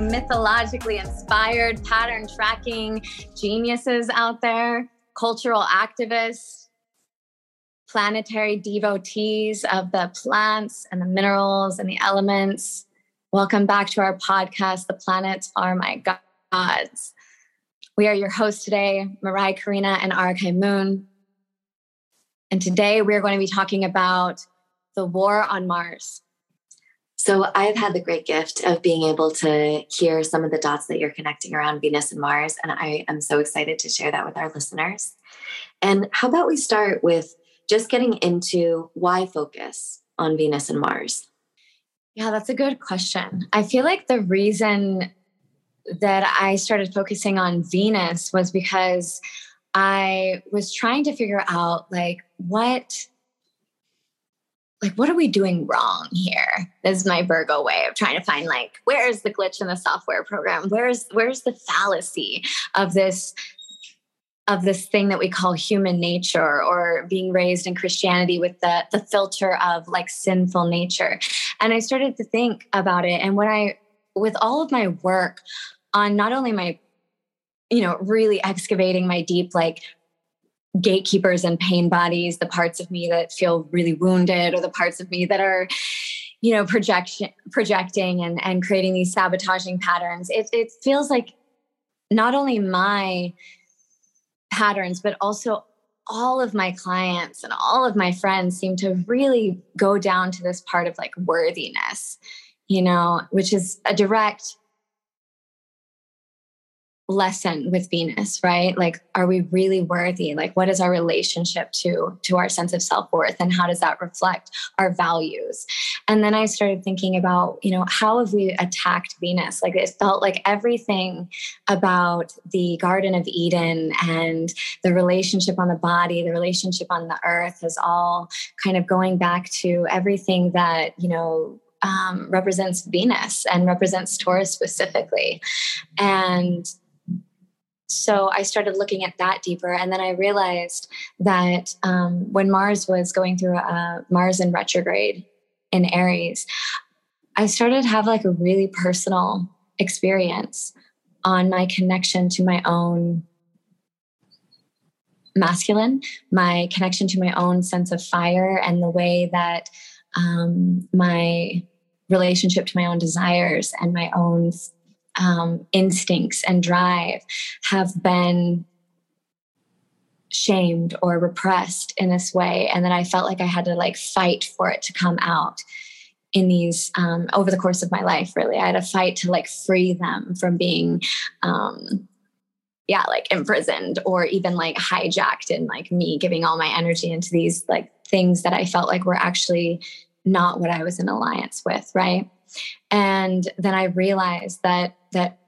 mythologically inspired pattern tracking geniuses out there, cultural activists, planetary devotees of the plants and the minerals and the elements. Welcome back to our podcast, The Planets Are My Gods. We are your hosts today, Mariah Karina and Arkai Moon. And today we're going to be talking about the war on Mars. So I've had the great gift of being able to hear some of the dots that you're connecting around Venus and Mars. And I am so excited to share that with our listeners. And how about we start with just getting into why focus on Venus and Mars? Yeah, that's a good question. I feel like the reason that I started focusing on Venus was because I was trying to figure out like what like what are we doing wrong here? This is my virgo way of trying to find like where's the glitch in the software program? Where's where's the fallacy of this of this thing that we call human nature or being raised in christianity with the the filter of like sinful nature? And i started to think about it. And when i with all of my work on not only my you know really excavating my deep like gatekeepers and pain bodies, the parts of me that feel really wounded or the parts of me that are you know projection projecting and and creating these sabotaging patterns. It it feels like not only my patterns but also all of my clients and all of my friends seem to really go down to this part of like worthiness you know which is a direct lesson with venus right? Like are we really worthy? Like what is our relationship to to our sense of self-worth and how does that reflect our values? And then i started thinking about you know how have we attacked venus? Like it felt like everything about the garden of eden and the relationship on the body the relationship on the earth is all kind of going back to everything that you know um, represents Venus and represents Taurus specifically. And so I started looking at that deeper. And then I realized that um, when Mars was going through a Mars in retrograde in Aries, I started to have like a really personal experience on my connection to my own masculine, my connection to my own sense of fire, and the way that um, my relationship to my own desires and my own um, instincts and drive have been shamed or repressed in this way and then i felt like i had to like fight for it to come out in these um, over the course of my life really. I had to fight to like free them from being um, yeah like imprisoned or even like hijacked and like me giving all my energy into these like things that i felt like were actually not what i was in alliance with right and then i realized that that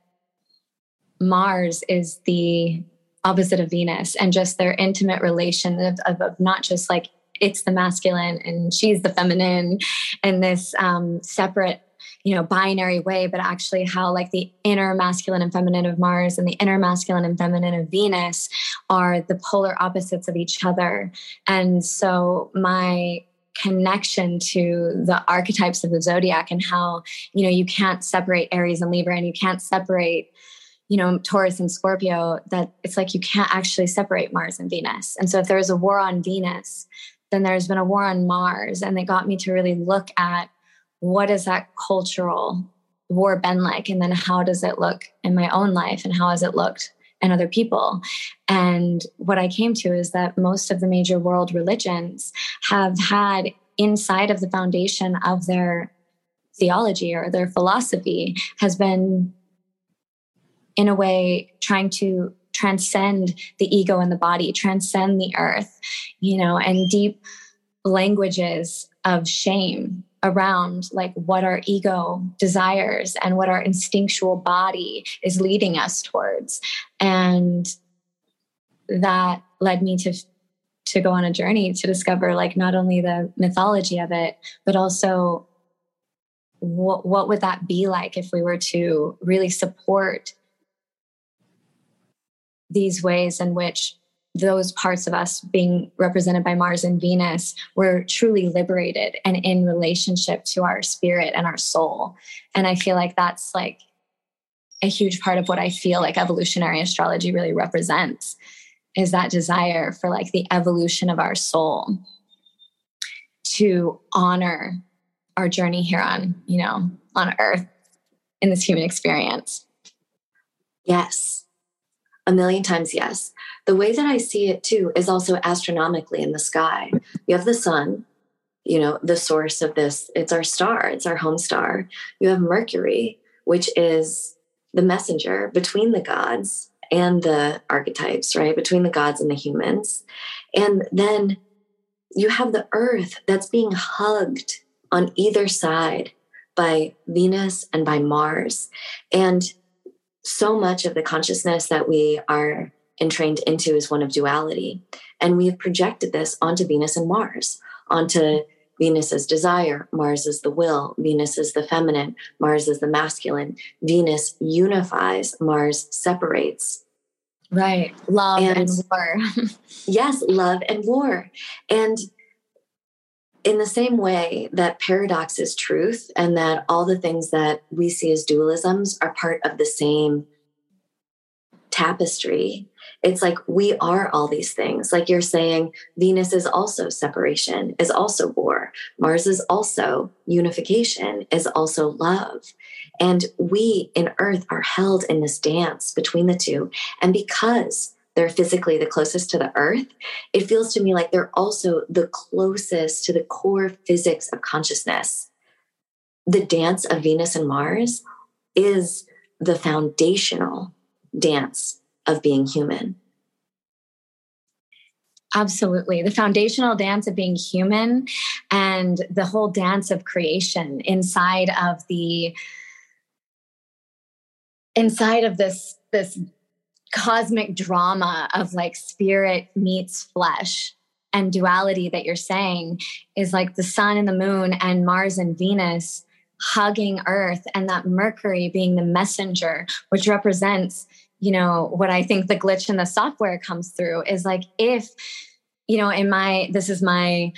Mars is the opposite of Venus and just their intimate relation of, of, of not just like it's the masculine and she's the feminine and this um, separate you know binary way but actually how like the inner masculine and feminine of mars and the inner masculine and feminine of venus are the polar opposites of each other. And so my connection to the archetypes of the zodiac and how you know you can't separate aries and libra and you can't separate you know taurus and scorpio that it's like you can't actually separate mars and venus. And so if there's a war on venus then there's been a war on mars. And it got me to really look at what is that cultural war been like? And then how does it look in my own life? And how has it looked and other people. And what I came to is that most of the major world religions have had inside of the foundation of their theology or their philosophy has been, in a way, trying to transcend the ego and the body, transcend the earth, you know, and deep languages of shame around like what our ego desires and what our instinctual body is leading us towards. And that led me to to go on a journey to discover like not only the mythology of it but also what what would that be like if we were to really support these ways in which those parts of us being represented by Mars and Venus were truly liberated and in relationship to our spirit and our soul. And I feel like that's like a huge part of what I feel like evolutionary astrology really represents is that desire for like the evolution of our soul to honor our journey here on, you know, on earth in this human experience. Yes. A million times yes. The way that I see it too is also astronomically in the sky. You have the sun, you know, the source of this, it's our star, it's our home star. You have Mercury, which is the messenger between the gods and the archetypes, right? Between the gods and the humans. And then you have the earth that's being hugged on either side by Venus and by Mars. And so much of the consciousness that we are entrained into is one of duality. And we have projected this onto Venus and Mars, onto Venus as desire, Mars is the will, Venus is the feminine, Mars is the masculine. Venus unifies, Mars separates. Right. Love and, and war. yes, love and war. And in the same way that paradox is truth and that all the things that we see as dualisms are part of the same tapestry it's like we are all these things. Like you're saying venus is also separation is also war. Mars is also unification is also love. And we in earth are held in this dance between the two. And because they're physically the closest to the earth it feels to me like they're also the closest to the core physics of consciousness the dance of venus and mars is the foundational dance of being human. Absolutely. The foundational dance of being human and the whole dance of creation inside of the inside of this this cosmic drama of like spirit meets flesh and duality that you're saying is like the sun and the moon and Mars and Venus hugging earth and that mercury being the messenger which represents you know what i think the glitch in the software comes through is like if you know in my this is my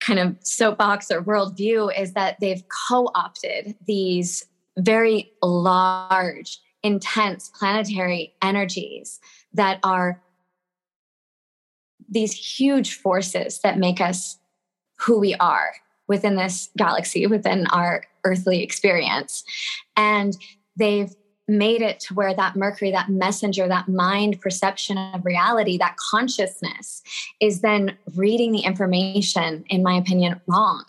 kind of soapbox or worldview is that they've co-opted these very large intense planetary energies that are these huge forces that make us who we are within this galaxy, within our earthly experience. And they've made it to where that Mercury, that messenger, that mind perception of reality, that consciousness is then reading the information, in my opinion, wrong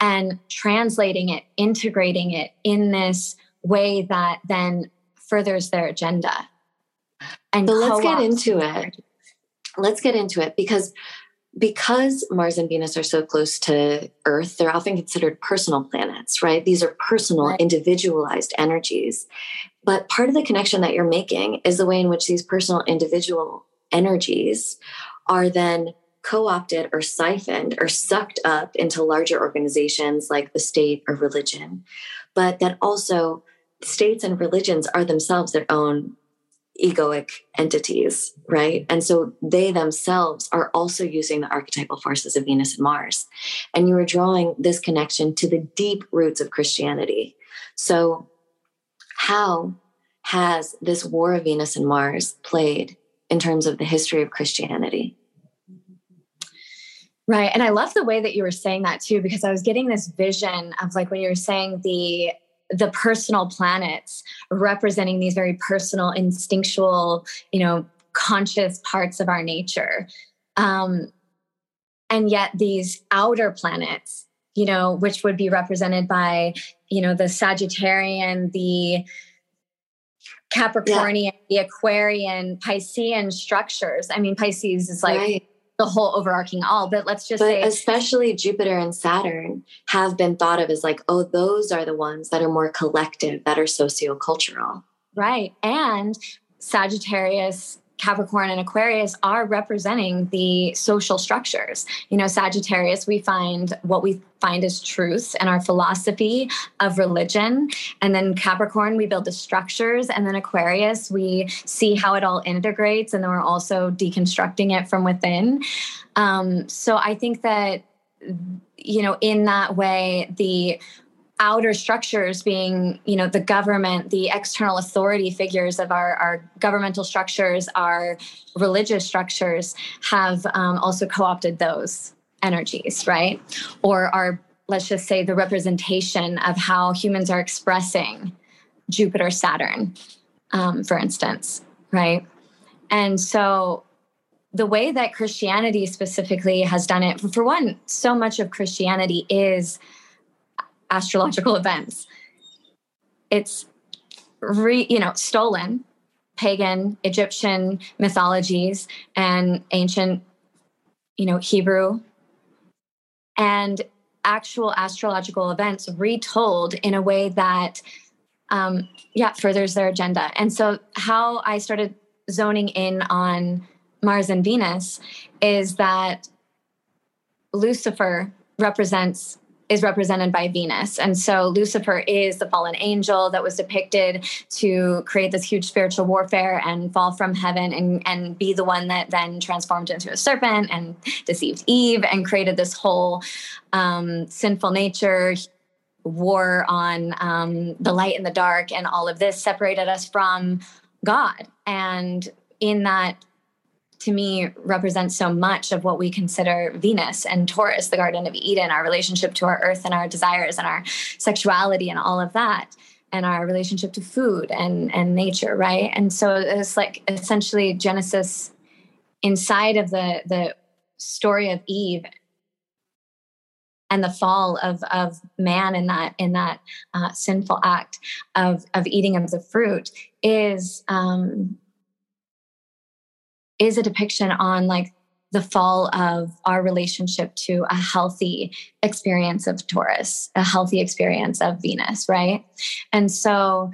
and translating it, integrating it in this way that then furthers their agenda. And so let's get into it. Let's get into it because because Mars and Venus are so close to Earth, they're often considered personal planets, right? These are personal, right. individualized energies. But part of the connection that you're making is the way in which these personal, individual energies are then co opted or siphoned or sucked up into larger organizations like the state or religion. But that also states and religions are themselves their own egoic entities, right? And so they themselves are also using the archetypal forces of Venus and Mars. And you are drawing this connection to the deep roots of Christianity. So, how has this war of Venus and Mars played in terms of the history of Christianity? Right. And I love the way that you were saying that too, because I was getting this vision of like when you were saying the the personal planets representing these very personal instinctual you know conscious parts of our nature. Um, and yet these outer planets you know which would be represented by you know the sagittarian the capricornian yeah. the aquarian piscean structures. I mean pisces is like right the whole overarching all but let's just but say especially jupiter and saturn have been thought of as like oh those are the ones that are more collective that are sociocultural. Right and sagittarius Capricorn and Aquarius are representing the social structures. You know, Sagittarius, we find what we find as truth and our philosophy of religion. And then Capricorn, we build the structures. And then Aquarius, we see how it all integrates. And then we're also deconstructing it from within. Um, so I think that, you know, in that way, the outer structures being you know the government the external authority figures of our, our governmental structures our religious structures have um, also co-opted those energies right? Or are let's just say the representation of how humans are expressing jupiter saturn um, for instance right? And so the way that christianity specifically has done it for one so much of christianity is astrological events. It's re, you know stolen pagan Egyptian mythologies and ancient you know Hebrew and actual astrological events retold in a way that um, yeah furthers their agenda. And so how I started zoning in on Mars and Venus is that Lucifer represents is represented by Venus. And so Lucifer is the fallen angel that was depicted to create this huge spiritual warfare and fall from heaven and, and be the one that then transformed into a serpent and deceived Eve and created this whole um, sinful nature war on um, the light and the dark and all of this separated us from God. And in that to me represents so much of what we consider Venus and Taurus, the Garden of Eden, our relationship to our earth and our desires and our sexuality and all of that, and our relationship to food and, and nature, right? And so it's like essentially Genesis inside of the, the story of Eve and the fall of, of man in that in that uh, sinful act of of eating of the fruit is um, is a depiction on like the fall of our relationship to a healthy experience of Taurus, a healthy experience of Venus, right? And so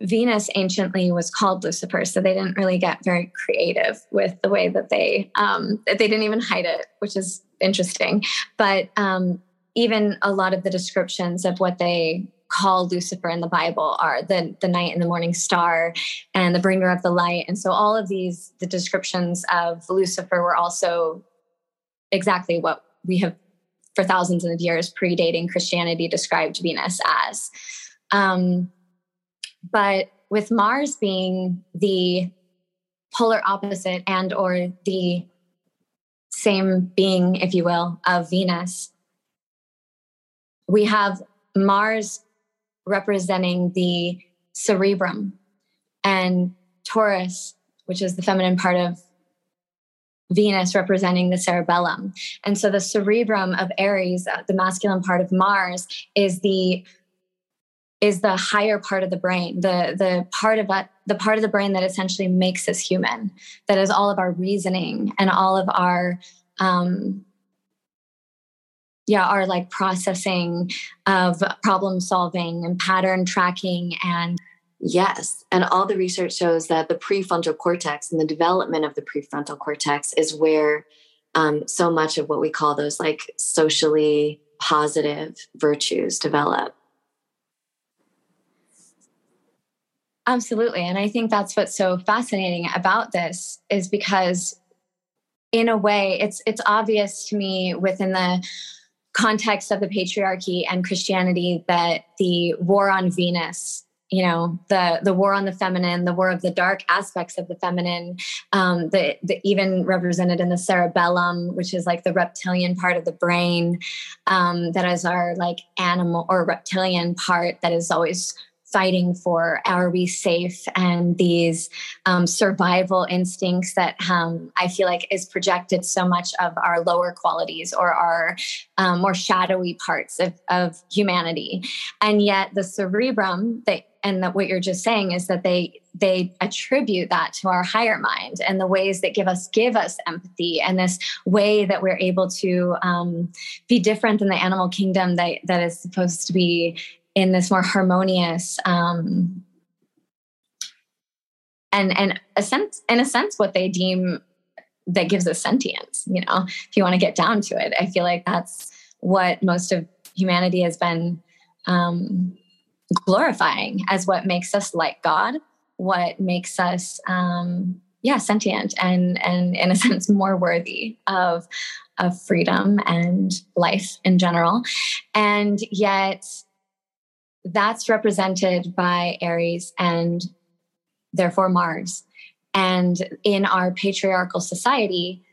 Venus anciently was called Lucifer, so they didn't really get very creative with the way that they um, they didn't even hide it, which is interesting. But um, even a lot of the descriptions of what they call Lucifer in the Bible are the the night and the morning star and the bringer of the light. And so all of these the descriptions of Lucifer were also exactly what we have for thousands of years predating Christianity described Venus as. Um, but with Mars being the polar opposite and or the same being, if you will, of Venus, we have Mars representing the cerebrum, and Taurus, which is the feminine part of Venus, representing the cerebellum. And so the cerebrum of Aries, uh, the masculine part of Mars, is the is the higher part of the brain, the the part of it, the part of the brain that essentially makes us human, that is all of our reasoning and all of our um, yeah our like processing of problem solving and pattern tracking and yes and all the research shows that the prefrontal cortex and the development of the prefrontal cortex is where um, so much of what we call those like socially positive virtues develop. Absolutely and i think that's what's so fascinating about this is because in a way it's it's obvious to me within the context of the patriarchy and Christianity that the war on Venus, you know, the the war on the feminine, the war of the dark aspects of the feminine, um, the, the even represented in the cerebellum, which is like the reptilian part of the brain, um, that is our like animal or reptilian part that is always fighting for are we safe? And these um, survival instincts that um, i feel like is projected so much of our lower qualities or our um, more shadowy parts of, of humanity. And yet the cerebrum that and that what you're just saying is that they they attribute that to our higher mind and the ways that give us give us empathy and this way that we're able to um, be different than the animal kingdom that that is supposed to be in this more harmonious um, and and a sense in a sense what they deem that gives us sentience you know? If you want to get down to it i feel like that's what most of humanity has been um, glorifying as what makes us like god what makes us um, yeah sentient and and in a sense more worthy of of freedom and life in general. And yet that's represented by aries and therefore mars and in our patriarchal society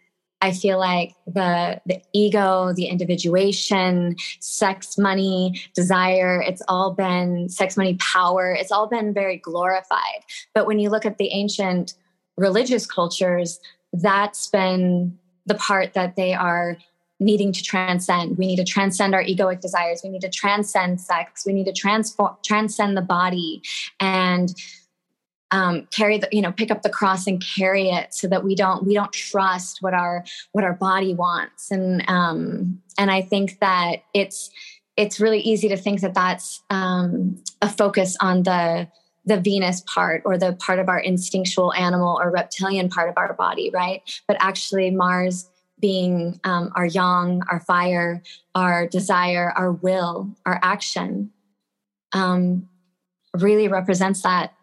I feel like the the ego, the individuation, sex, money, desire, it's all been sex, money, power, it's all been very glorified. But when you look at the ancient religious cultures, that's been the part that they are needing to transcend. We need to transcend our egoic desires. We need to transcend sex. We need to transform transcend the body and um, carry the you know pick up the cross and carry it so that we don't we don't trust what our what our body wants and um, and I think that it's it's really easy to think that that's um, a focus on the the Venus part or the part of our instinctual animal or reptilian part of our body, right? But actually, Mars being um, our yang, our fire, our desire, our will, our action, um, really represents that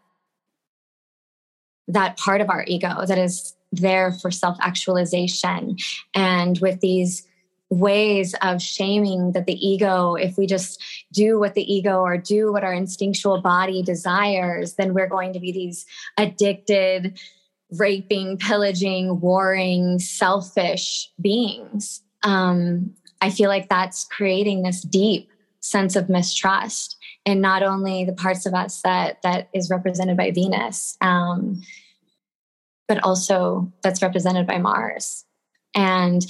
that part of our ego that is there for self actualization. And with these ways of shaming that the ego, if we just do what the ego or do what our instinctual body desires, then we're going to be these addicted, raping, pillaging, warring, selfish beings. Um, I feel like that's creating this deep sense of mistrust in not only the parts of us that that is represented by Venus, um, but also that's represented by Mars. And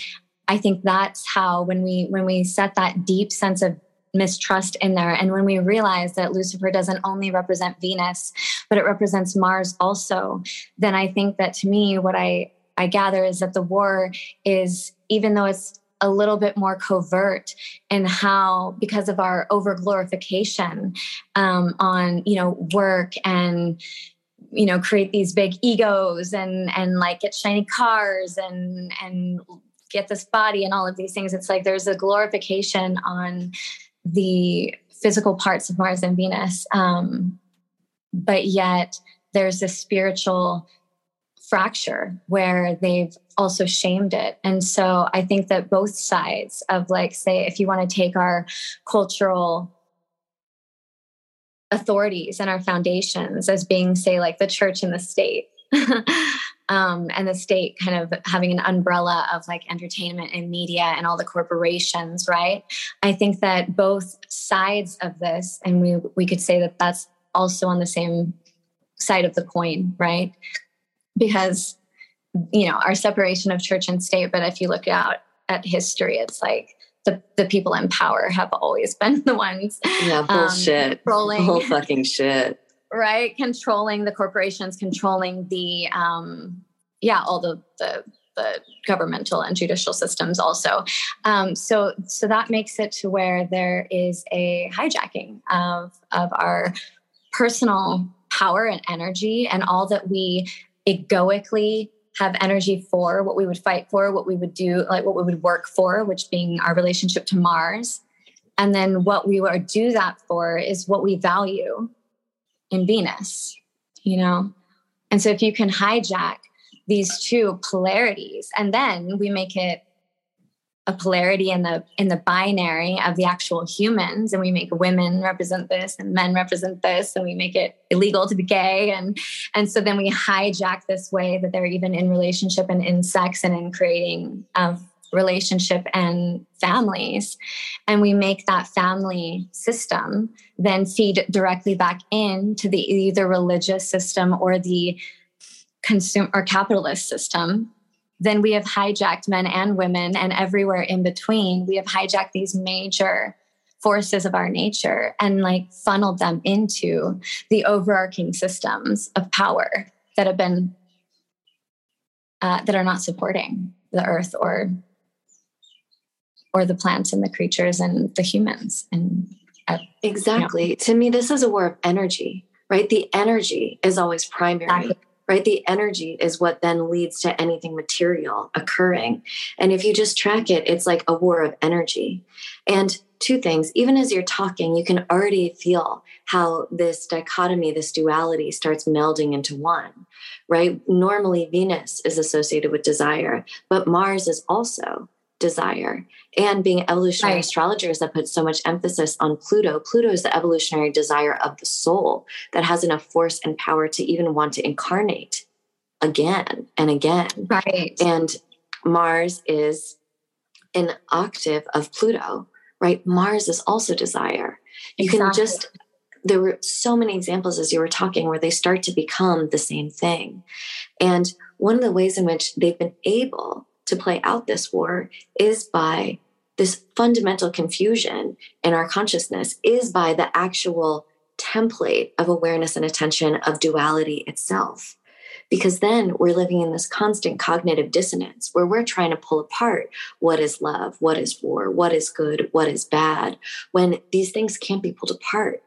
I think that's how when we when we set that deep sense of mistrust in there. And when we realize that Lucifer doesn't only represent Venus but it represents Mars also then I think that to me what I I gather is that the war is even though it's a little bit more covert in how because of our over glorification um, on you know work and you know create these big egos and and like get shiny cars and and get this body and all of these things it's like there's a glorification on the physical parts of mars and venus um, but yet there's a spiritual fracture where they've also shamed it. And so I think that both sides of like, say, if you want to take our cultural authorities and our foundations as being, say, like the church and the state. um, and the state kind of having an umbrella of like entertainment and media and all the corporations, right? I think that both sides of this, and we we could say that that's also on the same side of the coin, right? Because you know our separation of church and state but if you look out at history it's like the, the people in power have always been the ones yeah um, bullshit um, controlling whole fucking shit right? Controlling the corporations controlling the um yeah all the the the governmental and judicial systems also. Um, so so that makes it to where there is a hijacking of of our personal power and energy and all that we egoically have energy for, what we would fight for, what we would do, like what we would work for, which being our relationship to Mars. And then what we would do that for is what we value in Venus, you know? And so if you can hijack these two polarities and then we make it a polarity in the in the binary of the actual humans and we make women represent this and men represent this and we make it illegal to be gay and and so then we hijack this way that they're even in relationship and in sex and in creating of relationship and families and we make that family system then feed directly back into the either religious system or the consumer or capitalist system then we have hijacked men and women and everywhere in between. We have hijacked these major forces of our nature and like funneled them into the overarching systems of power that have been uh, that are not supporting the earth or or the plants and the creatures and the humans and uh, exactly you know. to me this is a war of energy right the energy is always primary exactly right? The energy is what then leads to anything material occurring. And if you just track it, it's like a war of energy. And two things, even as you're talking, you can already feel how this dichotomy, this duality starts melding into one, right? Normally, Venus is associated with desire, but Mars is also desire. And being evolutionary right. astrologers that put so much emphasis on Pluto, Pluto is the evolutionary desire of the soul that has enough force and power to even want to incarnate again and again. Right. And Mars is an octave of Pluto, right? Mars is also desire. You exactly. can just there were so many examples as you were talking where they start to become the same thing. And one of the ways in which they've been able to play out this war is by this fundamental confusion in our consciousness, is by the actual template of awareness and attention of duality itself. Because then we're living in this constant cognitive dissonance where we're trying to pull apart what is love, what is war, what is good, what is bad, when these things can't be pulled apart.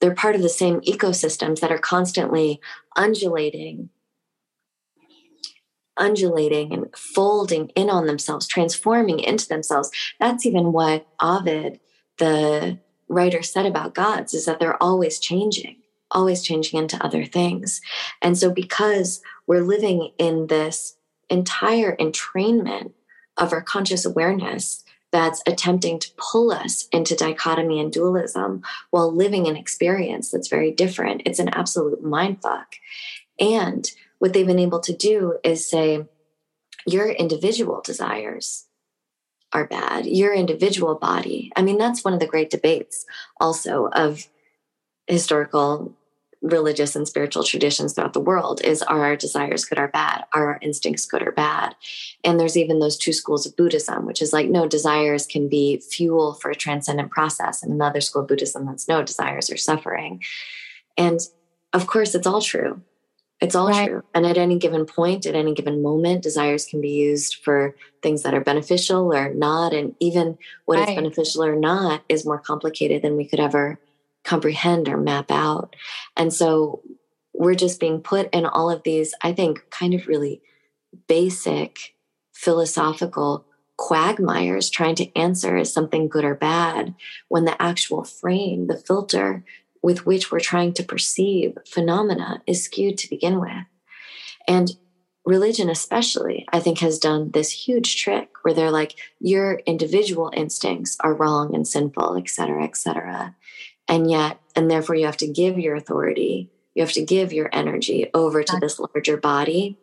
They're part of the same ecosystems that are constantly undulating undulating and folding in on themselves, transforming into themselves. That's even what Ovid, the writer, said about gods is that they're always changing, always changing into other things. And so, because we're living in this entire entrainment of our conscious awareness, that's attempting to pull us into dichotomy and dualism while living an experience that's very different. It's an absolute mindfuck. And what they've been able to do is say, your individual desires are bad, your individual body. I mean, that's one of the great debates also of historical religious and spiritual traditions throughout the world is are our desires good or bad? Are our instincts good or bad? And there's even those two schools of buddhism which is like no desires can be fuel for a transcendent process and another school of buddhism that's no desires are suffering. And of course it's all true it's all right. true. And at any given point, at any given moment, desires can be used for things that are beneficial or not. And even what right. is beneficial or not is more complicated than we could ever comprehend or map out. And so we're just being put in all of these, I think, kind of really basic philosophical quagmires trying to answer is something good or bad when the actual frame, the filter with which we're trying to perceive phenomena is skewed to begin with. And religion, especially, I think, has done this huge trick where they're like, your individual instincts are wrong and sinful, et cetera, et cetera. And yet, and therefore, you have to give your authority, you have to give your energy over to this larger body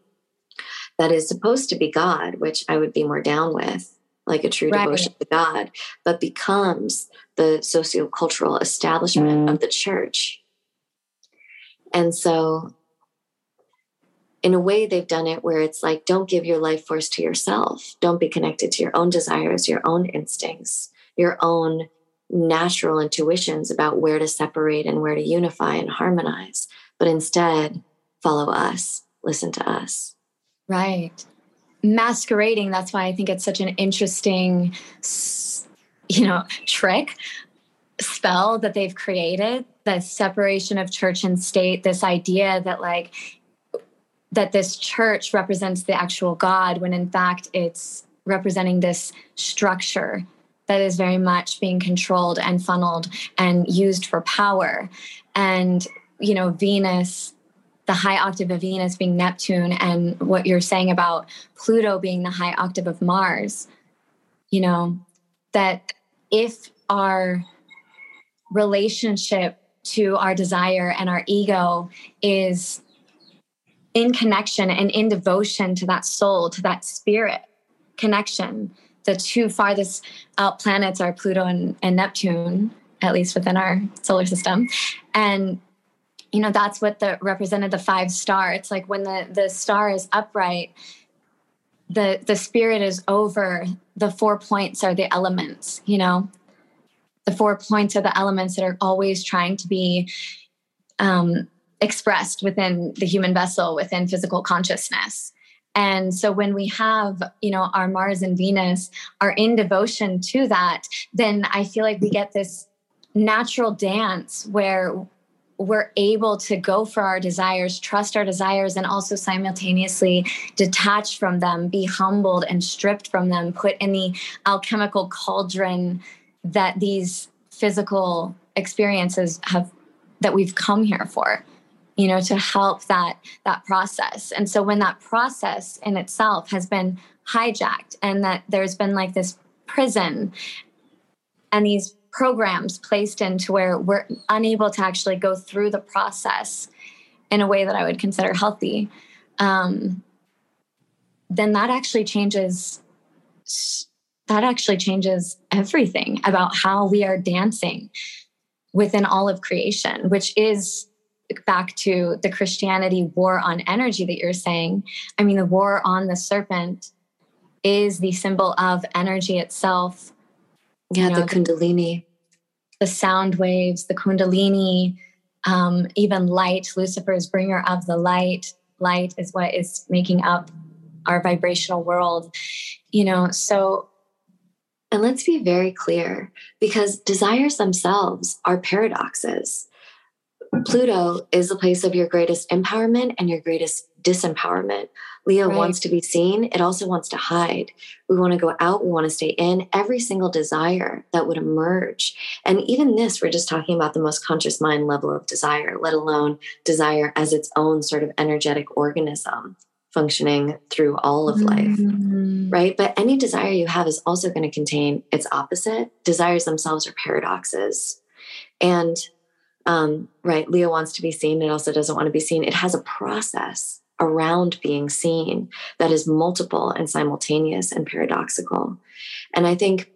that is supposed to be God, which I would be more down with like a true right. devotion to God, but becomes the sociocultural establishment mm. of the church. And so, in a way, they've done it where it's like, don't give your life force to yourself. Don't be connected to your own desires, your own instincts, your own natural intuitions about where to separate and where to unify and harmonize, but instead, follow us, listen to us. Right masquerading that's why i think it's such an interesting you know trick spell that they've created the separation of church and state this idea that like that this church represents the actual god when in fact it's representing this structure that is very much being controlled and funneled and used for power. And you know venus the high octave of Venus being Neptune and what you're saying about Pluto being the high octave of Mars, you know, that if our relationship to our desire and our ego is in connection and in devotion to that soul, to that spirit connection, the two farthest out planets are Pluto and, and Neptune, at least within our solar system. And you know that's what the represented the five star it's like when the the star is upright the the spirit is over the four points are the elements you know? The four points are the elements that are always trying to be um, expressed within the human vessel within physical consciousness. And so when we have you know our mars and venus are in devotion to that then i feel like we get this natural dance where we're able to go for our desires, trust our desires, and also simultaneously detach from them, be humbled and stripped from them, put in the alchemical cauldron that these physical experiences have that we've come here for you know to help that that process. And so when that process in itself has been hijacked and that there's been like this prison and these programs placed into where we're unable to actually go through the process in a way that I would consider healthy, um, then that actually changes. That actually changes everything about how we are dancing within all of creation, which is back to the Christianity war on energy that you're saying. I mean, the war on the serpent is the symbol of energy itself. Yeah, you know, the Kundalini the sound waves, the Kundalini, um, even light. Lucifer's bringer of the light. Light is what is making up our vibrational world. You know, so. And let's be very clear because desires themselves are paradoxes. Pluto is the place of your greatest empowerment and your greatest disempowerment. Leo right. wants to be seen, it also wants to hide. We want to go out, we want to stay in. Every single desire that would emerge. And even this, we're just talking about the most conscious mind level of desire, let alone desire as its own sort of energetic organism functioning through all of life, mm-hmm. right? But any desire you have is also going to contain its opposite. Desires themselves are paradoxes. And um, right, Leo wants to be seen, it also doesn't want to be seen. It has a process around being seen that is multiple and simultaneous and paradoxical. And I think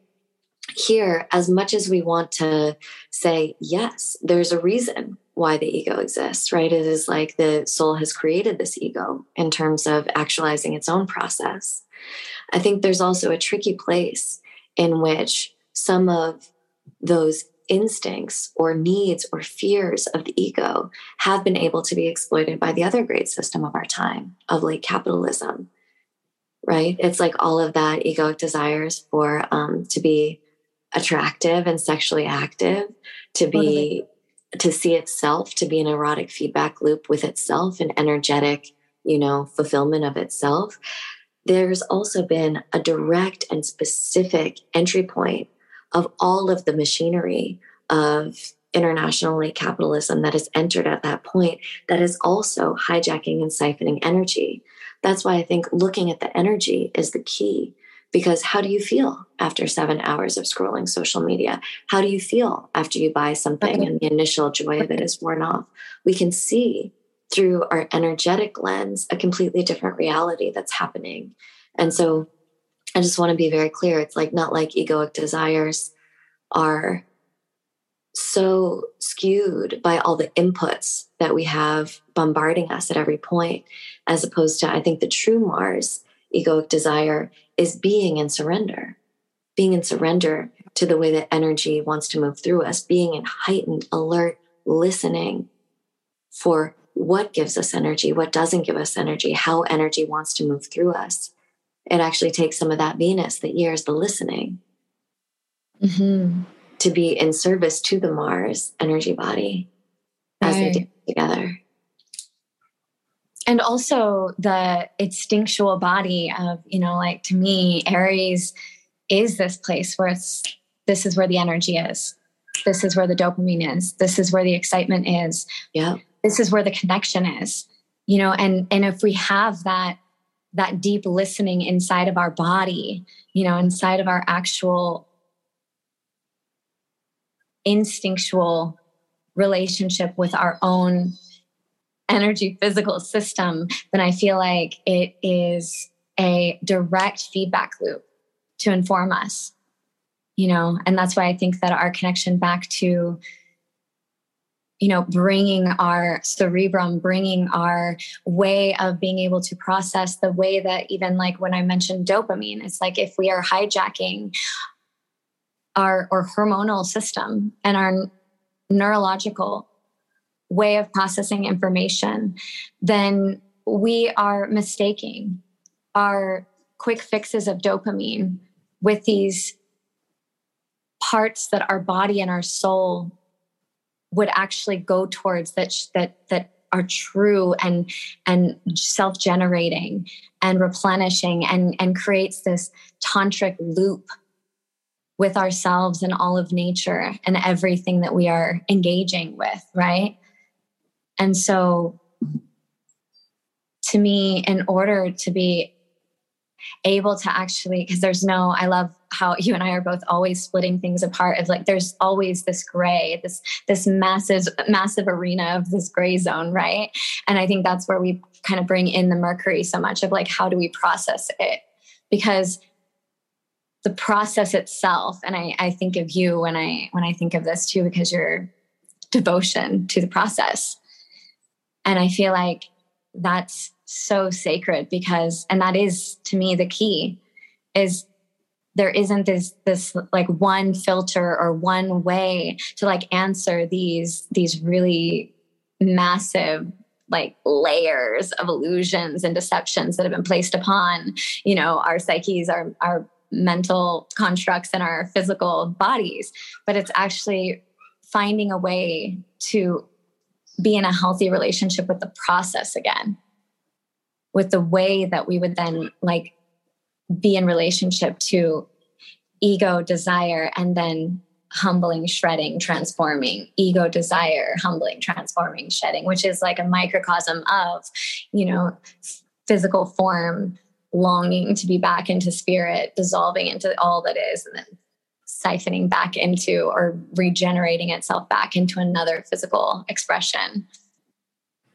here, as much as we want to say, yes, there's a reason why the ego exists, right? It is like the soul has created this ego in terms of actualizing its own process. I think there's also a tricky place in which some of those instincts or needs or fears of the ego have been able to be exploited by the other great system of our time, of late capitalism. Right? It's like all of that egoic desires for um, to be attractive and sexually active, to be to see itself, to be an erotic feedback loop with itself, an energetic, you know, fulfillment of itself. There's also been a direct and specific entry point of all of the machinery of internationally capitalism that has entered at that point that is also hijacking and siphoning energy. That's why I think looking at the energy is the key. Because how do you feel after seven hours of scrolling social media? How do you feel after you buy something okay. and the initial joy of it mm-hmm. is worn off? We can see through our energetic lens a completely different reality that's happening. And so I just want to be very clear. It's like not like egoic desires are so skewed by all the inputs that we have bombarding us at every point, as opposed to, I think, the true Mars egoic desire is being in surrender, being in surrender to the way that energy wants to move through us, being in heightened, alert, listening for what gives us energy, what doesn't give us energy, how energy wants to move through us it actually takes some of that Venus that years the listening mm-hmm. to be in service to the Mars energy body as right. they do together. And also the instinctual body of, you know, like to me, Aries is this place where it's this is where the energy is. This is where the dopamine is. This is where the excitement is. Yeah. This is where the connection is. You know, and and if we have that that deep listening inside of our body, you know, inside of our actual instinctual relationship with our own energy physical system, then I feel like it is a direct feedback loop to inform us, you know, and that's why I think that our connection back to you know bringing our cerebrum bringing our way of being able to process the way that even like when i mentioned dopamine it's like if we are hijacking our or hormonal system and our neurological way of processing information then we are mistaking our quick fixes of dopamine with these parts that our body and our soul would actually go towards that that that are true and and self-generating and replenishing and and creates this tantric loop with ourselves and all of nature and everything that we are engaging with right? And so to me in order to be able to actually because there's no i love how you and i are both always splitting things apart of like there's always this gray this this massive massive arena of this gray zone right? And i think that's where we kind of bring in the mercury so much of like how do we process it? Because the process itself and i i think of you when i when i think of this too because your devotion to the process. And i feel like that's so sacred because and that is to me the key is there isn't this this like one filter or one way to like answer these these really massive like layers of illusions and deceptions that have been placed upon you know our psyches our our mental constructs and our physical bodies. But it's actually finding a way to be in a healthy relationship with the process again with the way that we would then like be in relationship to ego desire and then humbling shredding transforming. Ego desire humbling transforming shedding which is like a microcosm of you know physical form longing to be back into spirit dissolving into all that is and then siphoning back into or regenerating itself back into another physical expression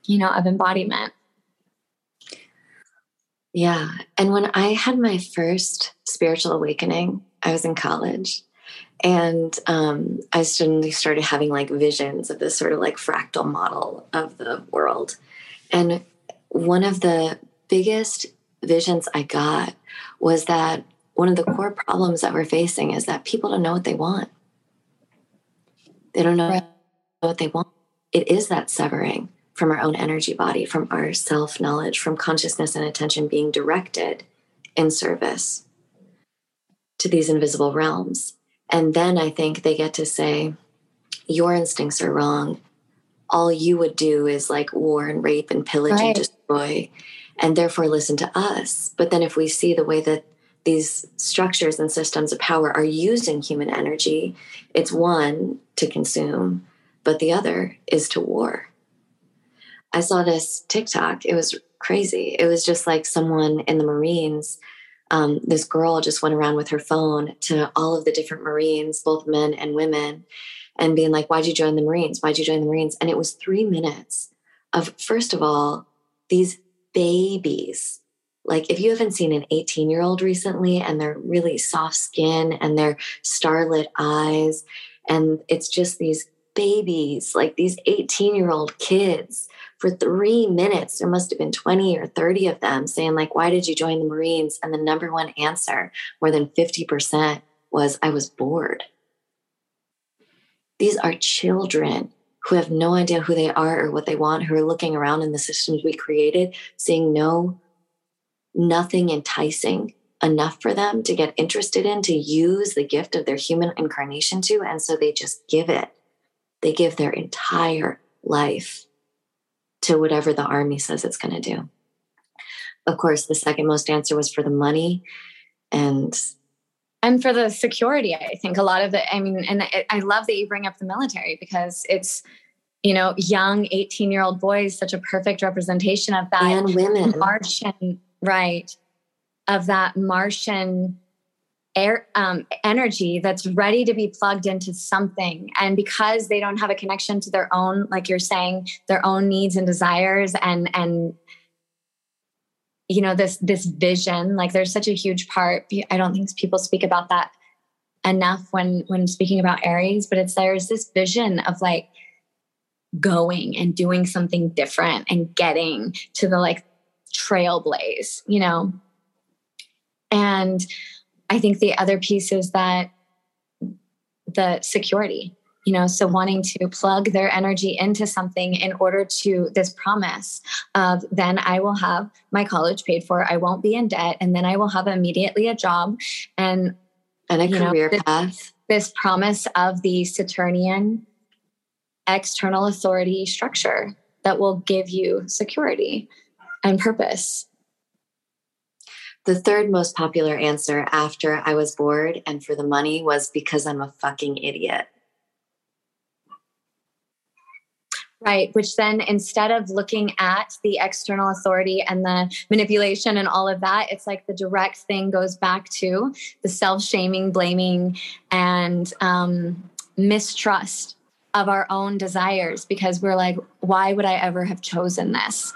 you know of embodiment yeah. And when I had my first spiritual awakening, I was in college and um, I suddenly started having like visions of this sort of like fractal model of the world. And one of the biggest visions I got was that one of the core problems that we're facing is that people don't know what they want. They don't know what they want. It is that severing from our own energy body, from our self knowledge, from consciousness and attention being directed in service to these invisible realms. And then I think they get to say, Your instincts are wrong. All you would do is like war and rape and pillage right. and destroy, and therefore listen to us. But then if we see the way that these structures and systems of power are using human energy, it's one to consume, but the other is to war. I saw this TikTok. It was crazy. It was just like someone in the Marines. Um, this girl just went around with her phone to all of the different Marines, both men and women, and being like, Why'd you join the Marines? Why'd you join the Marines? And it was three minutes of, first of all, these babies. Like, if you haven't seen an 18 year old recently and they're really soft skin and they're starlit eyes, and it's just these babies, like these 18 year old kids for three minutes. There must have been 20 or 30 of them saying like why did you join the marines? And the number one answer more than 50% was i was bored. These are children who have no idea who they are or what they want who are looking around in the systems we created seeing no nothing enticing enough for them to get interested in to use the gift of their human incarnation to and so they just give it they give their entire life to whatever the army says it's going to do. Of course, the second most answer was for the money and and for the security. I think a lot of the I mean and I love that you bring up the military because it's you know young 18 year old boys such a perfect representation of that and women Martian right of that Martian air um, energy that's ready to be plugged into something. And because they don't have a connection to their own like you're saying their own needs and desires and and you know this this vision like there's such a huge part. I don't think people speak about that enough when when speaking about aries but it's there's this vision of like going and doing something different and getting to the like trailblaze you know? And I think the other piece is that the security, you know, so wanting to plug their energy into something in order to this promise of then I will have my college paid for, I won't be in debt, and then I will have immediately a job and and a career know, path. This, this promise of the Saturnian external authority structure that will give you security and purpose. The third most popular answer after I was bored and for the money was because I'm a fucking idiot. Right. Which then, instead of looking at the external authority and the manipulation and all of that, it's like the direct thing goes back to the self shaming, blaming, and um, mistrust of our own desires because we're like, why would I ever have chosen this?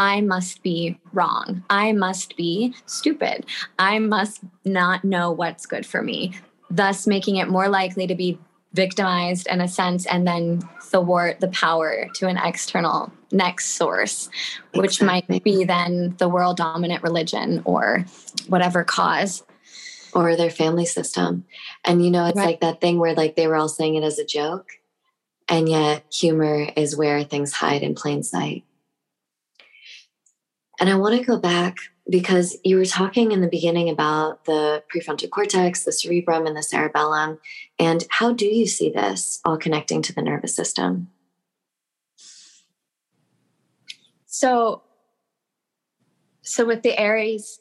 I must be wrong. I must be stupid. I must not know what's good for me, thus making it more likely to be victimized in a sense and then thwart the power to an external next source, which exactly. might be then the world dominant religion or whatever cause. Or their family system. And you know, it's right. like that thing where like they were all saying it as a joke. And yet humor is where things hide in plain sight. And I want to go back because you were talking in the beginning about the prefrontal cortex, the cerebrum, and the cerebellum. And how do you see this all connecting to the nervous system? So, so with the Aries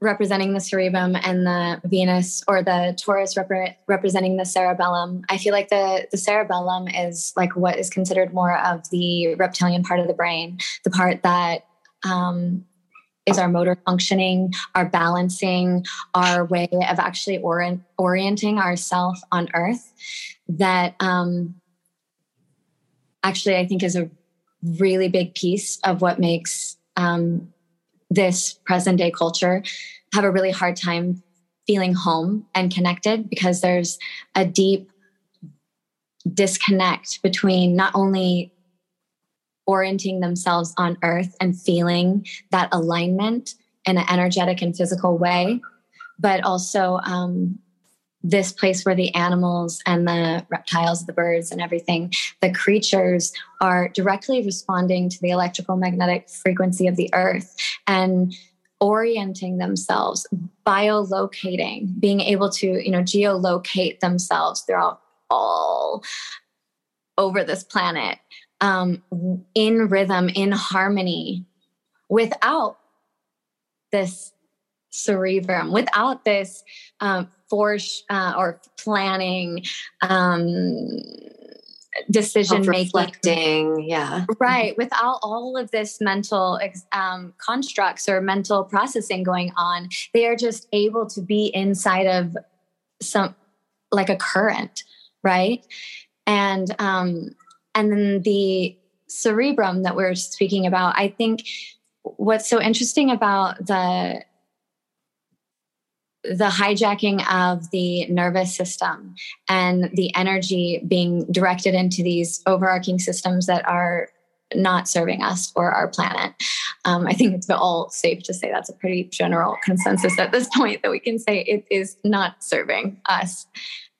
representing the cerebrum and the Venus or the Taurus rep- representing the cerebellum, I feel like the the cerebellum is like what is considered more of the reptilian part of the brain, the part that um, is our motor functioning, our balancing, our way of actually orient, orienting ourselves on earth that um, actually I think is a really big piece of what makes um, this present day culture have a really hard time feeling home and connected because there's a deep disconnect between not only orienting themselves on earth and feeling that alignment in an energetic and physical way, but also um, this place where the animals and the reptiles, the birds, and everything, the creatures are directly responding to the electrical magnetic frequency of the earth and orienting themselves, biolocating, being able to, you know, geolocate themselves throughout all over this planet um, in rhythm, in harmony, without this cerebrum, without this um, force uh, or planning, um, decision making. reflecting, Yeah. Right. Without all of this mental um, constructs or mental processing going on, they are just able to be inside of some like a current, right? And um, and then the cerebrum that we're speaking about, I think what's so interesting about the the hijacking of the nervous system and the energy being directed into these overarching systems that are not serving us or our planet. Um, I think it's all safe to say that's a pretty general consensus at this point that we can say it is not serving us.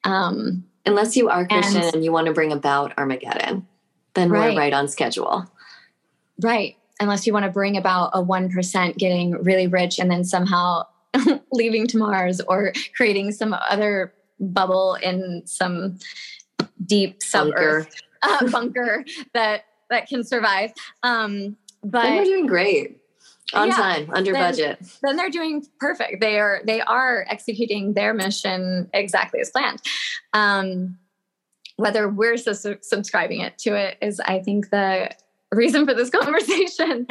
Um, Unless you are Christian and, and you want to bring about Armageddon, then right. we're right on schedule. Right. Unless you want to bring about a 1% getting really rich and then somehow leaving to Mars or creating some other bubble in some deep sub bunker, uh, bunker that that can survive. Um, but we're doing great on yeah, time under then, budget. then they're doing perfect. They are they are executing their mission exactly as planned. Um, whether we're su- subscribing it to it is i think the reason for this conversation.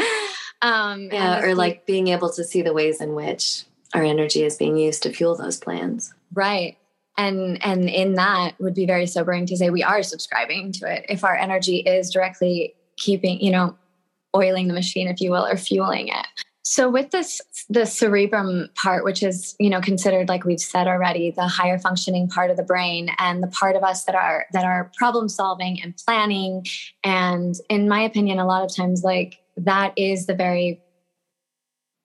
Um, yeah or like being able to see the ways in which our energy is being used to fuel those plans. Right. And and in that would be very sobering to say we are subscribing to it. If our energy is directly keeping you know oiling the machine, if you will, or fueling it. So with this the cerebrum part, which is, you know, considered like we've said already, the higher functioning part of the brain and the part of us that are that are problem solving and planning. And in my opinion, a lot of times like that is the very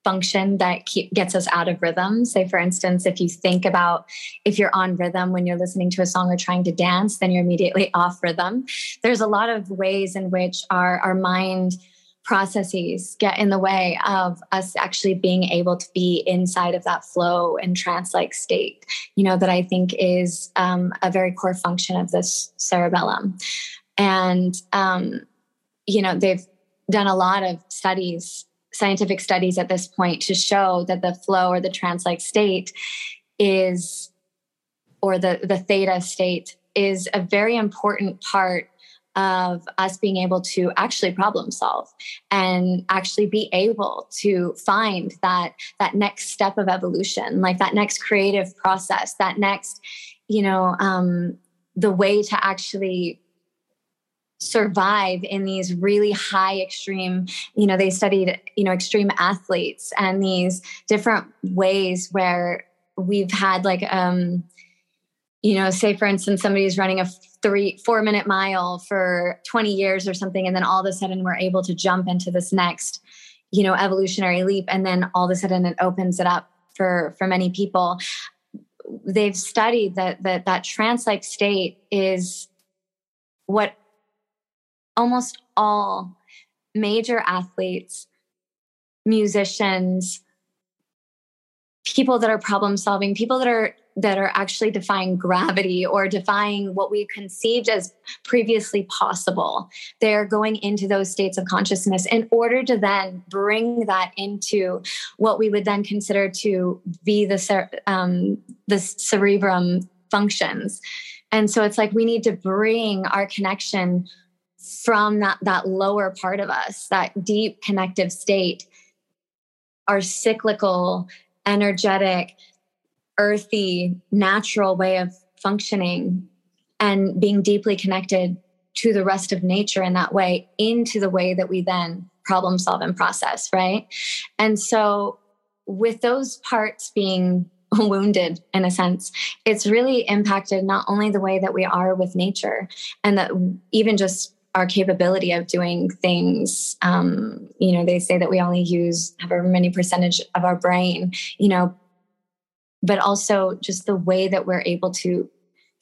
function that keep, gets us out of rhythm. Say, for instance, if you think about if you're on rhythm when you're listening to a song or trying to dance, then you're immediately off rhythm. There's a lot of ways in which our, our mind processes get in the way of us actually being able to be inside of that flow and trance like state, you know, that I think is um, a very core function of this cerebellum. And, um, you know, they've done a lot of studies, scientific studies at this point to show that the flow or the trance like state is, or the, the theta state is a very important part of us being able to actually problem solve and actually be able to find that that next step of evolution like that next creative process that next you know um, the way to actually survive in these really high extreme you know they studied you know extreme athletes and these different ways where we've had like um you know say for instance somebody's running a three four minute mile for 20 years or something and then all of a sudden we're able to jump into this next you know evolutionary leap and then all of a sudden it opens it up for for many people. They've studied that that that trance like state is what almost all major athletes musicians people that are problem solving people that are that are actually defying gravity or defying what we conceived as previously possible. They're going into those states of consciousness in order to then bring that into what we would then consider to be the um, the cerebrum functions. And so it's like we need to bring our connection from that that lower part of us, that deep connective state, our cyclical, energetic, earthy, natural way of functioning and being deeply connected to the rest of nature in that way into the way that we then problem solve and process, right? And so, with those parts being wounded in a sense, it's really impacted not only the way that we are with nature and that even just our capability of doing things um, you know they say that we only use however many percentage of our brain you know but also just the way that we're able to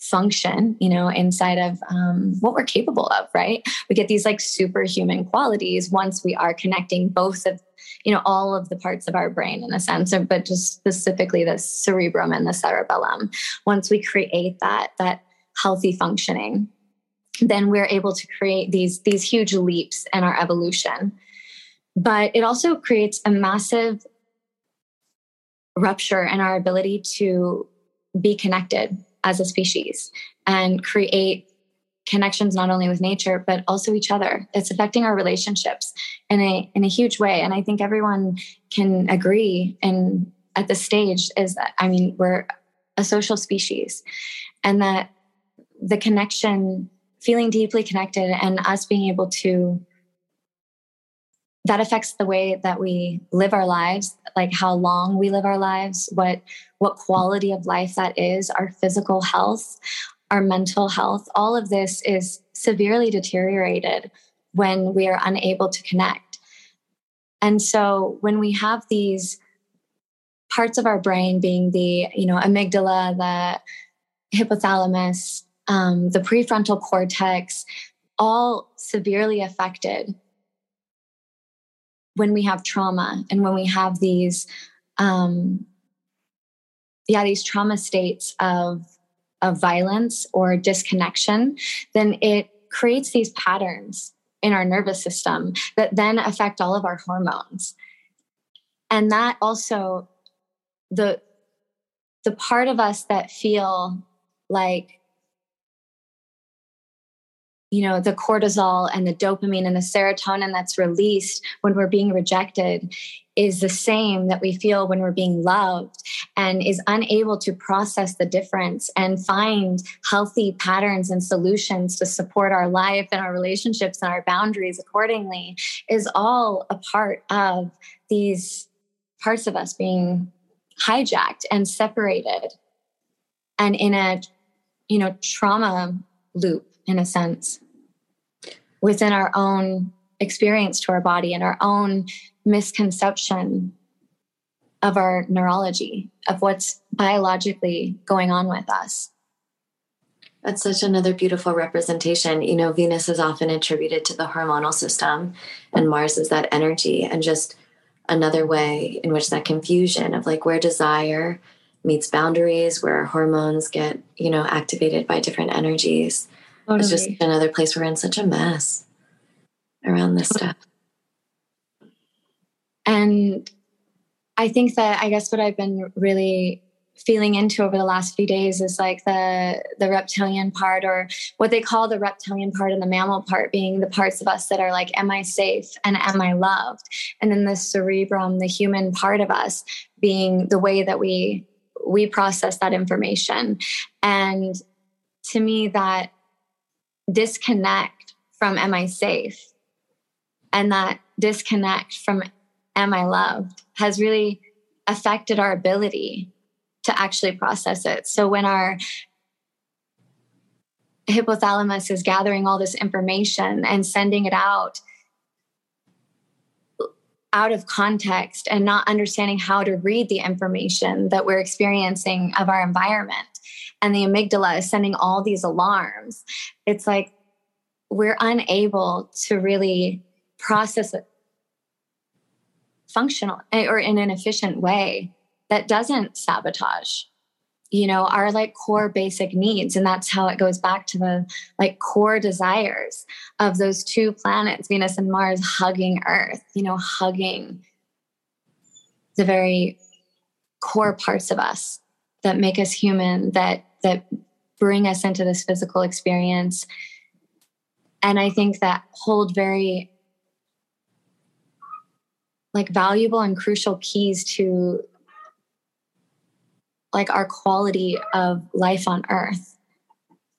function you know inside of um, what we're capable of right? We get these like superhuman qualities once we are connecting both of you know all of the parts of our brain in a sense but just specifically the cerebrum and the cerebellum. Once we create that that healthy functioning then we're able to create these these huge leaps in our evolution. But it also creates a massive rupture in our ability to be connected as a species and create connections not only with nature but also each other. It's affecting our relationships in a in a huge way. And i think everyone can agree and at this stage is that i mean we're a social species and that the connection feeling deeply connected and us being able to that affects the way that we live our lives like how long we live our lives what what quality of life that is our physical health our mental health. All of this is severely deteriorated when we are unable to connect. And so when we have these parts of our brain being the you know amygdala the hypothalamus um, the prefrontal cortex all severely affected when we have trauma and when we have these um, yeah these trauma states of of violence or disconnection then it creates these patterns in our nervous system that then affect all of our hormones. And that also the the part of us that feel like you know the cortisol and the dopamine and the serotonin that's released when we're being rejected is the same that we feel when we're being loved and is unable to process the difference and find healthy patterns and solutions to support our life and our relationships and our boundaries accordingly is all a part of these parts of us being hijacked and separated and in a you know trauma loop in a sense within our own experience to our body and our own misconception of our neurology, of what's biologically going on with us. That's such another beautiful representation. You know, Venus is often attributed to the hormonal system, and Mars is that energy, and just another way in which that confusion of like where desire meets boundaries, where hormones get, you know, activated by different energies Totally. It's just another place we're in such a mess around this stuff. And I think that I guess what I've been really feeling into over the last few days is like the the reptilian part or what they call the reptilian part and the mammal part being the parts of us that are like am i safe and am i loved and then the cerebrum the human part of us being the way that we we process that information and to me that disconnect from am I safe and that disconnect from am I loved has really affected our ability to actually process it. So when our hypothalamus is gathering all this information and sending it out out of context and not understanding how to read the information that we're experiencing of our environment and the amygdala is sending all these alarms it's like we're unable to really process it functional eh, or in an efficient way that doesn't sabotage you know our like core basic needs. And that's how it goes back to the like core desires of those two planets venus and mars hugging earth you know hugging the very core parts of us that make us human that that bring us into this physical experience. And i think that hold very like valuable and crucial keys to like our quality of life on earth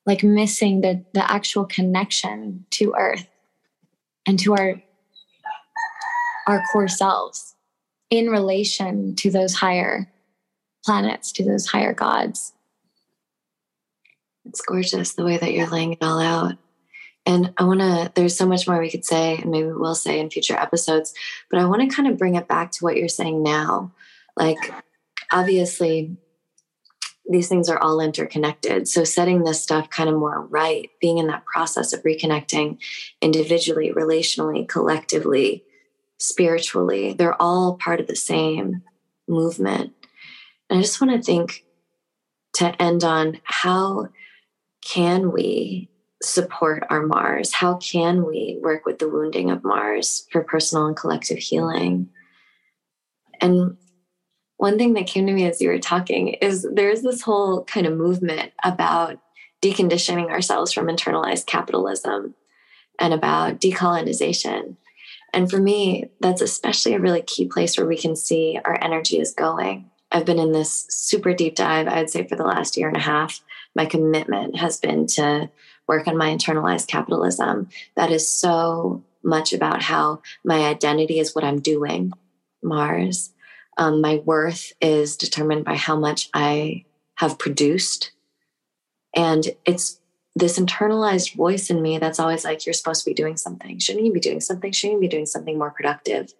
like missing the the actual connection to earth and to our our core selves in relation to those higher planets to those higher gods it's gorgeous the way that you're laying it all out and I want to, there's so much more we could say, and maybe we'll say in future episodes, but I want to kind of bring it back to what you're saying now. Like, obviously, these things are all interconnected. So, setting this stuff kind of more right, being in that process of reconnecting individually, relationally, collectively, spiritually, they're all part of the same movement. And I just want to think to end on how can we support our Mars? How can we work with the wounding of Mars for personal and collective healing? And one thing that came to me as you were talking is there's this whole kind of movement about deconditioning ourselves from internalized capitalism and about decolonization. And for me, that's especially a really key place where we can see our energy is going. I've been in this super deep dive, I'd say, for the last year and a half. My commitment has been to work on my internalized capitalism that is so much about how my identity is what I'm doing, Mars. Um, my worth is determined by how much I have produced. And it's this internalized voice in me that's always like, you're supposed to be doing something. Shouldn't you be doing something? Shouldn't you be doing something more productive?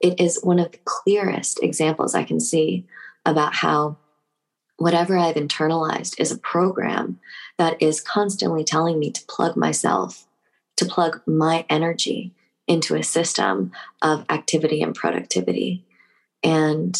It is one of the clearest examples I can see about how whatever I've internalized is a program that is constantly telling me to plug myself, to plug my energy into a system of activity and productivity. And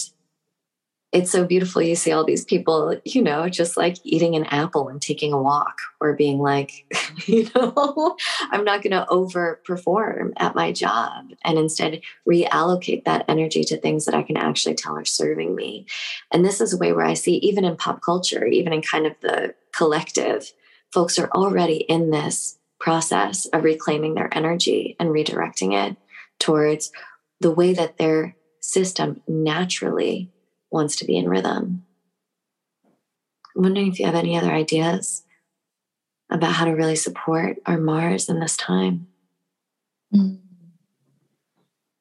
it's so beautiful. You see all these people, you know, just like eating an apple and taking a walk, or being like, you know, I'm not going to overperform at my job and instead reallocate that energy to things that I can actually tell are serving me. And this is a way where I see, even in pop culture, even in kind of the collective, folks are already in this process of reclaiming their energy and redirecting it towards the way that their system naturally wants to be in rhythm. I'm wondering if you have any other ideas about how to really support our Mars in this time. Mm.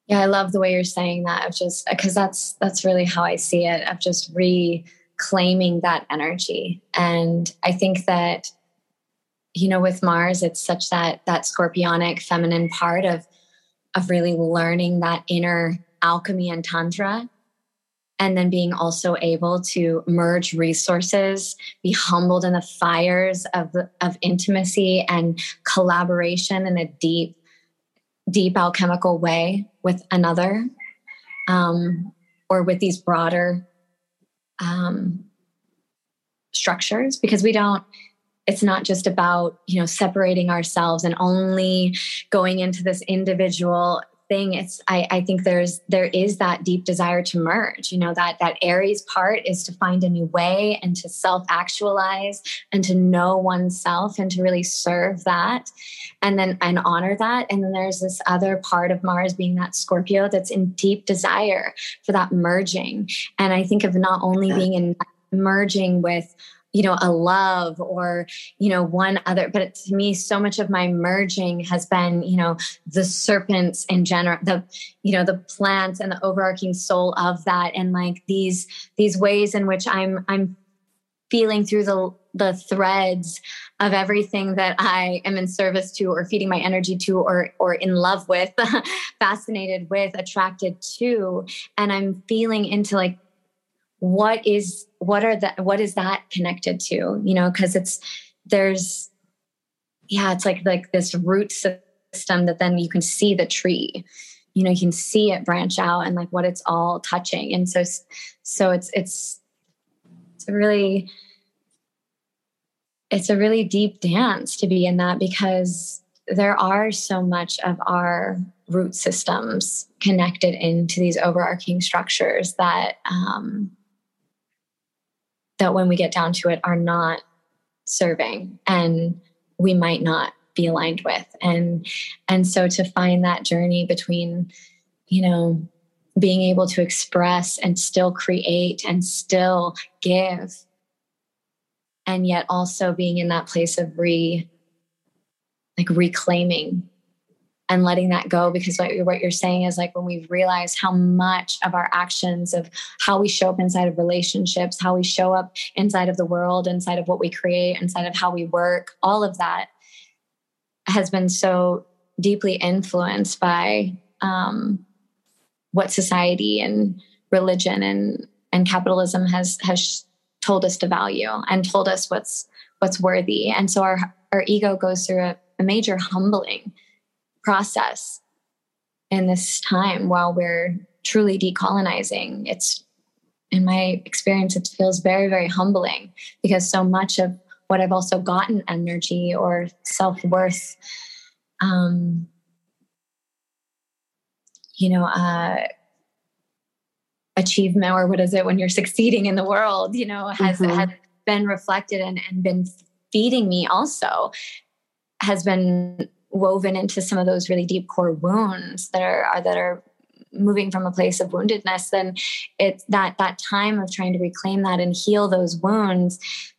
Yeah, I love the way you're saying that. Of just because that's that's really how I see it. Of just reclaiming that energy, and I think that you know with Mars, it's such that that scorpionic feminine part of of really learning that inner alchemy and tantra and then being also able to merge resources, be humbled in the fires of, of intimacy and collaboration in a deep, deep alchemical way with another, um, or with these broader um, structures, because we don't it's not just about you know separating ourselves and only going into this individual thing it's I, I think there's there is that deep desire to merge you know that that aries part is to find a new way and to self actualize and to know oneself and to really serve that and then and honor that. And then there's this other part of mars being that scorpio that's in deep desire for that merging. And i think of not only being in merging with you know a love or you know one other but to me so much of my merging has been you know the serpents in general the you know the plants and the overarching soul of that and like these these ways in which i'm i'm feeling through the the threads of everything that I am in service to or feeding my energy to or or in love with, fascinated with, attracted to. And I'm feeling into like what is what are that what is that connected to? You know because it's there's yeah it's like like this root system that then you can see the tree. You know you can see it branch out and like what it's all touching. And so so it's it's it's a really it's a really deep dance to be in that because there are so much of our root systems connected into these overarching structures that um, that when we get down to it are not serving and we might not be aligned with. And and so to find that journey between you know being able to express and still create and still give and yet also being in that place of re like reclaiming and letting that go because what you're, what you're saying is like when we've realized how much of our actions of how we show up inside of relationships how we show up inside of the world inside of what we create inside of how we work all of that has been so deeply influenced by um, what society and religion and and capitalism has has told us to value and told us what's what's worthy. And so our our ego goes through a, a major humbling process in this time while we're truly decolonizing. It's, in my experience, it feels very, very humbling because so much of what I've also gotten energy or self worth, um, you know, uh, achievement or what is it when you're succeeding in the world, you know, has, mm-hmm. has been reflected and, and been feeding me also has been woven into some of those really deep core wounds that are, that are moving from a place of woundedness then it's that that time of trying to reclaim that and heal those wounds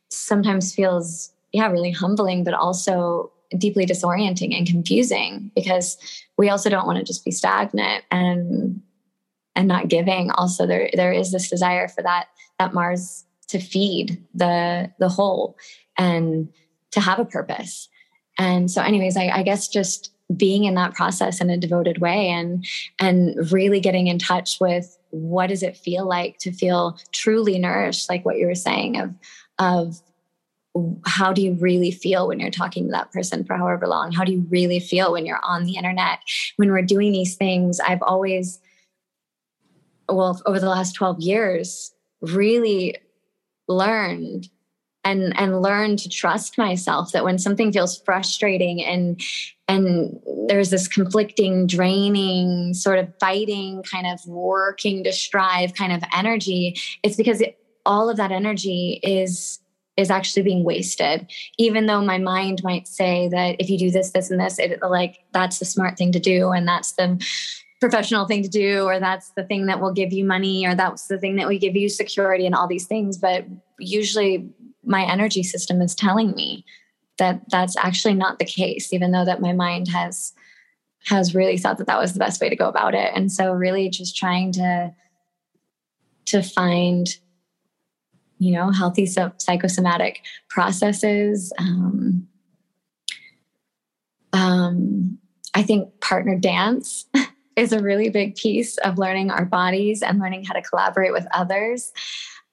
sometimes feels yeah really humbling but also deeply disorienting and confusing because we also don't want to just be stagnant and and not giving. Also there there is this desire for that that mars to feed the the whole and to have a purpose and so anyways I, I, guess just being in that process in a devoted way and and really getting in touch with what does it feel like to feel truly nourished like what you were saying of of how do you really feel when you're talking to that person for however long? How do you really feel when you're on the internet? When we're doing these things i've always well over the last 12 years really learned and and learn to trust myself that when something feels frustrating and and there's this conflicting draining sort of fighting kind of working to strive kind of energy it's because it, all of that energy is is actually being wasted. Even though my mind might say that if you do this this and this it like that's the smart thing to do and that's the professional thing to do or that's the thing that will give you money or that's the thing that will give you security and all these things but usually my energy system is telling me that that's actually not the case even though that my mind has has really thought that that was the best way to go about it. And so really just trying to to find you know healthy psychosomatic processes um, um, i think partner dance is a really big piece of learning our bodies and learning how to collaborate with others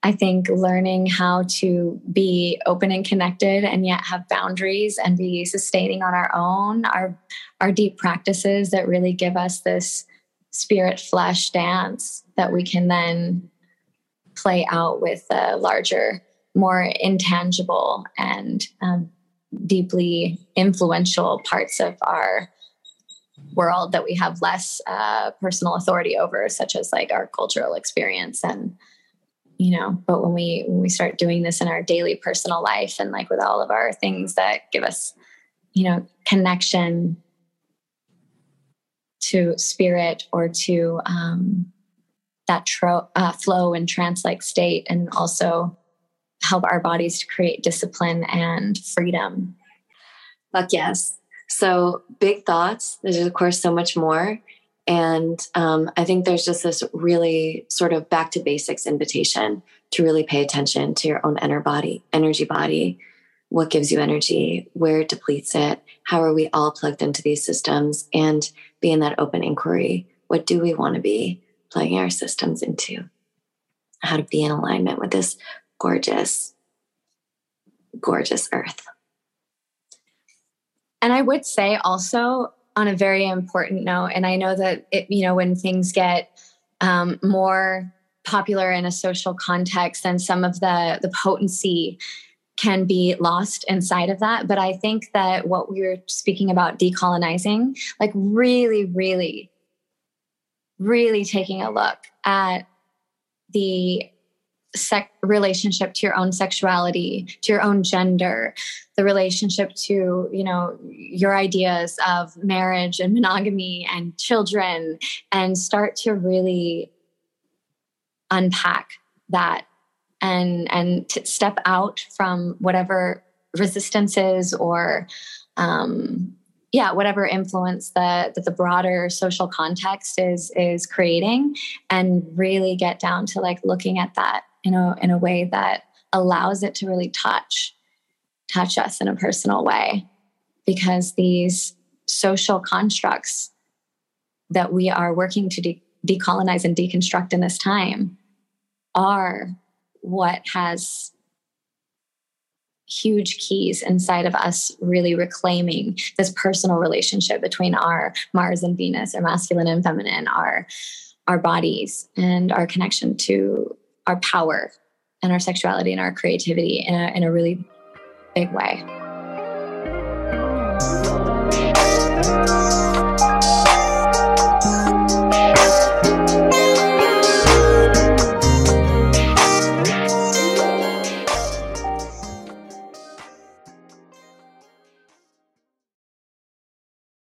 I think learning how to be open and connected and yet have boundaries and be sustaining on our own are, are deep practices that really give us this spirit flesh dance that we can then play out with a larger, more intangible and um, deeply influential parts of our world that we have less uh, personal authority over, such as like our cultural experience and you know but when we when we start doing this in our daily personal life and like with all of our things that give us you know connection to spirit or to um, that tro- uh, flow and trance like state and also help our bodies to create discipline and freedom. Fuck yes. So big thoughts. There's of course so much more and um, I think there's just this really sort of back to basics invitation to really pay attention to your own inner body, energy body. What gives you energy? Where it depletes it? How are we all plugged into these systems? And be in that open inquiry. What do we want to be plugging our systems into? How to be in alignment with this gorgeous, gorgeous earth. And I would say also, on a very important note, and I know that it, you know, when things get um, more popular in a social context, then some of the the potency can be lost inside of that. But I think that what we were speaking about decolonizing, like really, really, really taking a look at the sec- relationship to your own sexuality, to your own gender, the relationship to, you know, your ideas of marriage and monogamy and children, and start to really unpack that and and to step out from whatever resistances or um, yeah whatever influence that that the broader social context is is creating and really get down to like looking at that in a in a way that allows it to really touch touch us in a personal way. Because these social constructs that we are working to de- decolonize and deconstruct in this time are what has huge keys inside of us really reclaiming this personal relationship between our Mars and Venus, our masculine and feminine, our our bodies and our connection to our power and our sexuality and our creativity in a, in a really big way.